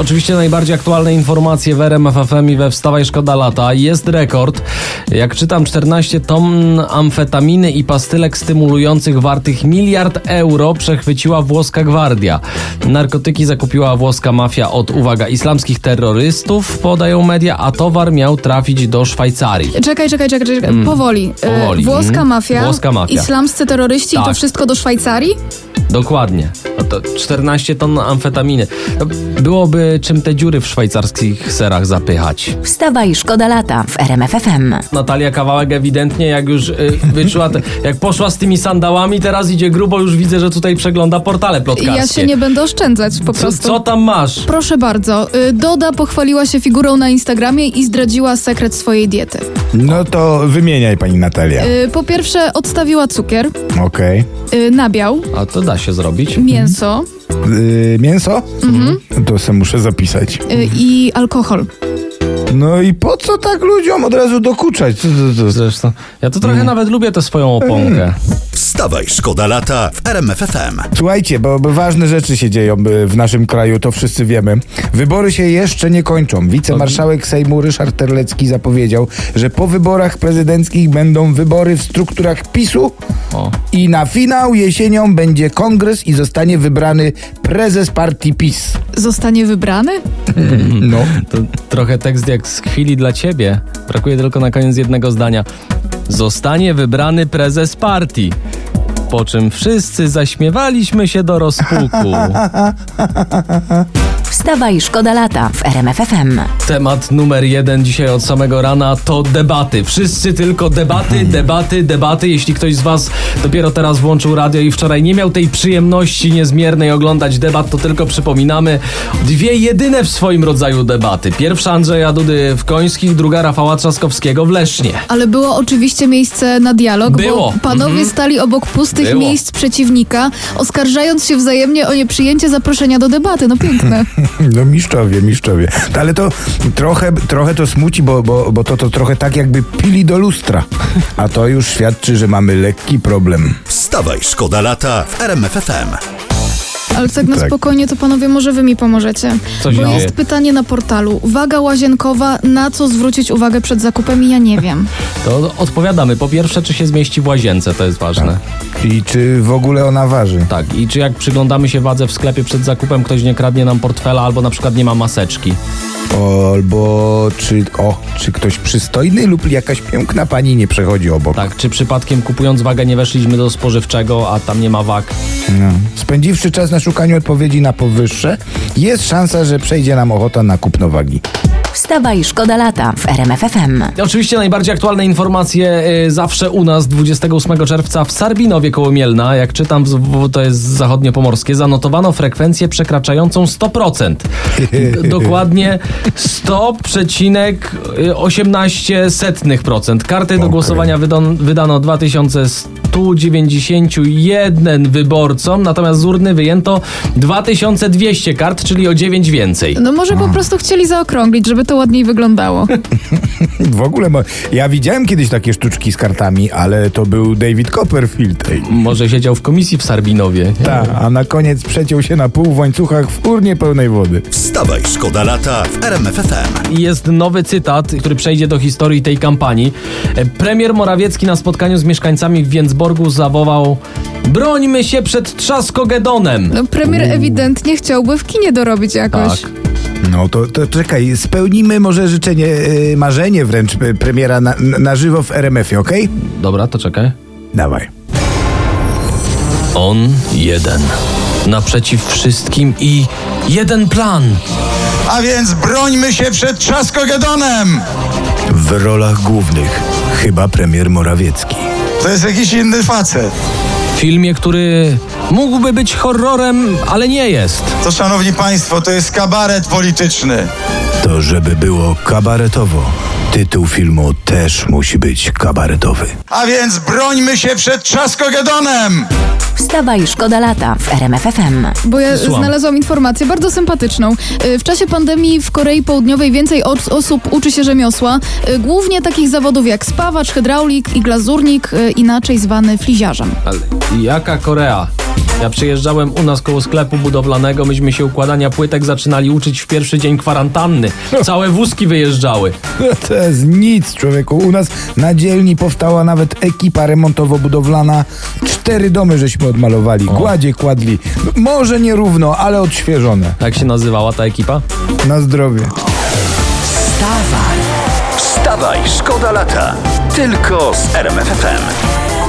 Oczywiście najbardziej aktualne informacje w RMF FM i we Wstawaj Szkoda Lata. Jest rekord. Jak czytam, 14 ton amfetaminy i pastylek stymulujących wartych miliard euro przechwyciła włoska gwardia. Narkotyki zakupiła włoska mafia od, uwaga, islamskich terrorystów, podają media, a towar miał trafić do Szwajcarii. Czekaj, czekaj, czekaj, czekaj. powoli. E, Mm. Powoli, Włoska mhm. mafia, Włoska mafia. islamscy terroryści i to Tak. wszystko do Szwajcarii? Dokładnie. No to 14 ton amfetaminy. To byłoby czym te dziury w szwajcarskich serach zapychać. Wstawaj, szkoda lata w RMFFM. Natalia Kawałek ewidentnie jak już y, wyczuła, te, jak poszła z tymi sandałami, teraz idzie grubo, już widzę, że tutaj przegląda portale plotkarskie. Ja się nie będę oszczędzać po co, prostu. co tam masz? Proszę bardzo, y, Doda pochwaliła się figurą na Instagramie i zdradziła sekret swojej diety. No to wymieniaj pani Natalia. Y, Po pierwsze, odstawiła cukier, Okej. y, nabiał, A to da się zrobić. mięso Y, mięso? Mhm. To se muszę zapisać. y, i alkohol. No i po co tak ludziom od razu dokuczać? Co, co, co? Zresztą, ja to trochę nawet lubię tę swoją oponkę. Wstawaj, szkoda lata w RMFFM. Słuchajcie, bo, bo ważne rzeczy się dzieją y, w naszym kraju, to wszyscy wiemy. Wybory się jeszcze nie kończą. Wicemarszałek Sejmu Ryszard Terlecki zapowiedział, że po wyborach prezydenckich będą wybory w strukturach PiSu O. i na finał jesienią będzie kongres i zostanie wybrany prezes partii PiS. Zostanie wybrany? No. To trochę tekst jak z chwili dla ciebie. Brakuje tylko na koniec jednego zdania. Zostanie wybrany prezes partii. Po czym wszyscy zaśmiewaliśmy się do rozpuku. Wstawaj, szkoda lata w RMFFM. Temat numer jeden dzisiaj od samego rana to debaty. Wszyscy tylko debaty, debaty, debaty. Jeśli ktoś z Was dopiero teraz włączył radio i wczoraj nie miał tej przyjemności niezmiernej oglądać debat, to tylko przypominamy dwie jedyne w swoim rodzaju debaty. Pierwsza Andrzeja Dudy w Końskich, druga Rafała Trzaskowskiego w Lesznie. Ale było oczywiście miejsce na dialog, Było. bo panowie stali obok pustych Było. miejsc przeciwnika, oskarżając się wzajemnie o nieprzyjęcie zaproszenia do debaty. No piękne. No mistrzowie, mistrzowie. Ale to trochę, trochę to smuci, bo, bo, bo to, to trochę tak jakby pili do lustra. A to już świadczy, że mamy lekki problem. Wstawaj, szkoda lata w RMFFM. Ale tak na Tak. spokojnie, to panowie, może wy mi pomożecie. Co się Bo jest pytanie na portalu. Waga łazienkowa, na co zwrócić uwagę przed zakupem i ja nie wiem. To odpowiadamy. Po pierwsze, czy się zmieści w łazience, to jest ważne. I czy w ogóle ona waży? Tak, i czy jak przyglądamy się wadze w sklepie przed zakupem, ktoś nie kradnie nam portfela albo na przykład nie ma maseczki. Albo czy, o, czy ktoś przystojny lub jakaś piękna pani nie przechodzi obok. Tak, czy przypadkiem kupując wagę nie weszliśmy do spożywczego, a tam nie ma wag. No. Spędziwszy czas na szukaniu odpowiedzi na powyższe, jest szansa, że przejdzie nam ochota na kupno wagi. Wstawaj, szkoda lata w RMFFM. Oczywiście najbardziej aktualne informacje y, zawsze u nas 28 czerwca w Sarbinowie koło Mielna, jak czytam, w, to jest zachodniopomorskie, zanotowano frekwencję przekraczającą 100%. D- Dokładnie 100,18%. Karty do głosowania wydano, wydano 2191 wyborcom, natomiast z urny wyjęto 2200 kart, czyli o 9 więcej. No może po prostu chcieli zaokrąglić, żeby to ładniej wyglądało. W ogóle, mo- ja widziałem kiedyś takie sztuczki z kartami, ale to był David Copperfield. Może siedział w komisji w Sarbinowie. Ta, a na koniec przeciął się na pół w łańcuchach w urnie pełnej wody. Wstawaj, szkoda lata w RMFFM. I jest nowy cytat, który przejdzie do historii tej kampanii. E, Premier Morawiecki na spotkaniu z mieszkańcami w Więcborgu zawołał Brońmy się przed Trzaskogedonem! No premier ewidentnie chciałby w kinie dorobić jakoś. Tak. No to, to czekaj, spełnimy może życzenie, yy, marzenie wręcz y, premiera na, na, na żywo w RMF-ie, okej? Dobra, to czekaj. Dawaj. On jeden. Naprzeciw wszystkim i jeden plan. A więc brońmy się przed Trzaskogedonem! W rolach głównych chyba premier Morawiecki. To jest jakiś inny facet. W filmie, który mógłby być horrorem, ale nie jest. To, szanowni państwo, to jest kabaret polityczny. To żeby było kabaretowo. Tytuł filmu też musi być kabaretowy. A więc brońmy się przed Trzaskogedonem! Wstawaj, szkoda lata w RMF FM. Bo ja Słucham. znalazłam informację bardzo sympatyczną. Y, W czasie pandemii w Korei Południowej więcej os- osób uczy się rzemiosła, y, głównie takich zawodów jak spawacz, hydraulik i glazurnik, y, inaczej zwany fliziarzem. Ale jaka Korea? Ja przyjeżdżałem u nas koło sklepu budowlanego, myśmy się układania płytek zaczynali uczyć w pierwszy dzień kwarantanny. Całe wózki wyjeżdżały. To jest nic, człowieku. U nas na dzielni powstała nawet ekipa remontowo-budowlana. Cztery domy żeśmy odmalowali, gładzie kładli. Może nierówno, ale odświeżone. Jak się nazywała ta ekipa? Na zdrowie. Wstawaj, szkoda lata. Tylko z RMF FM.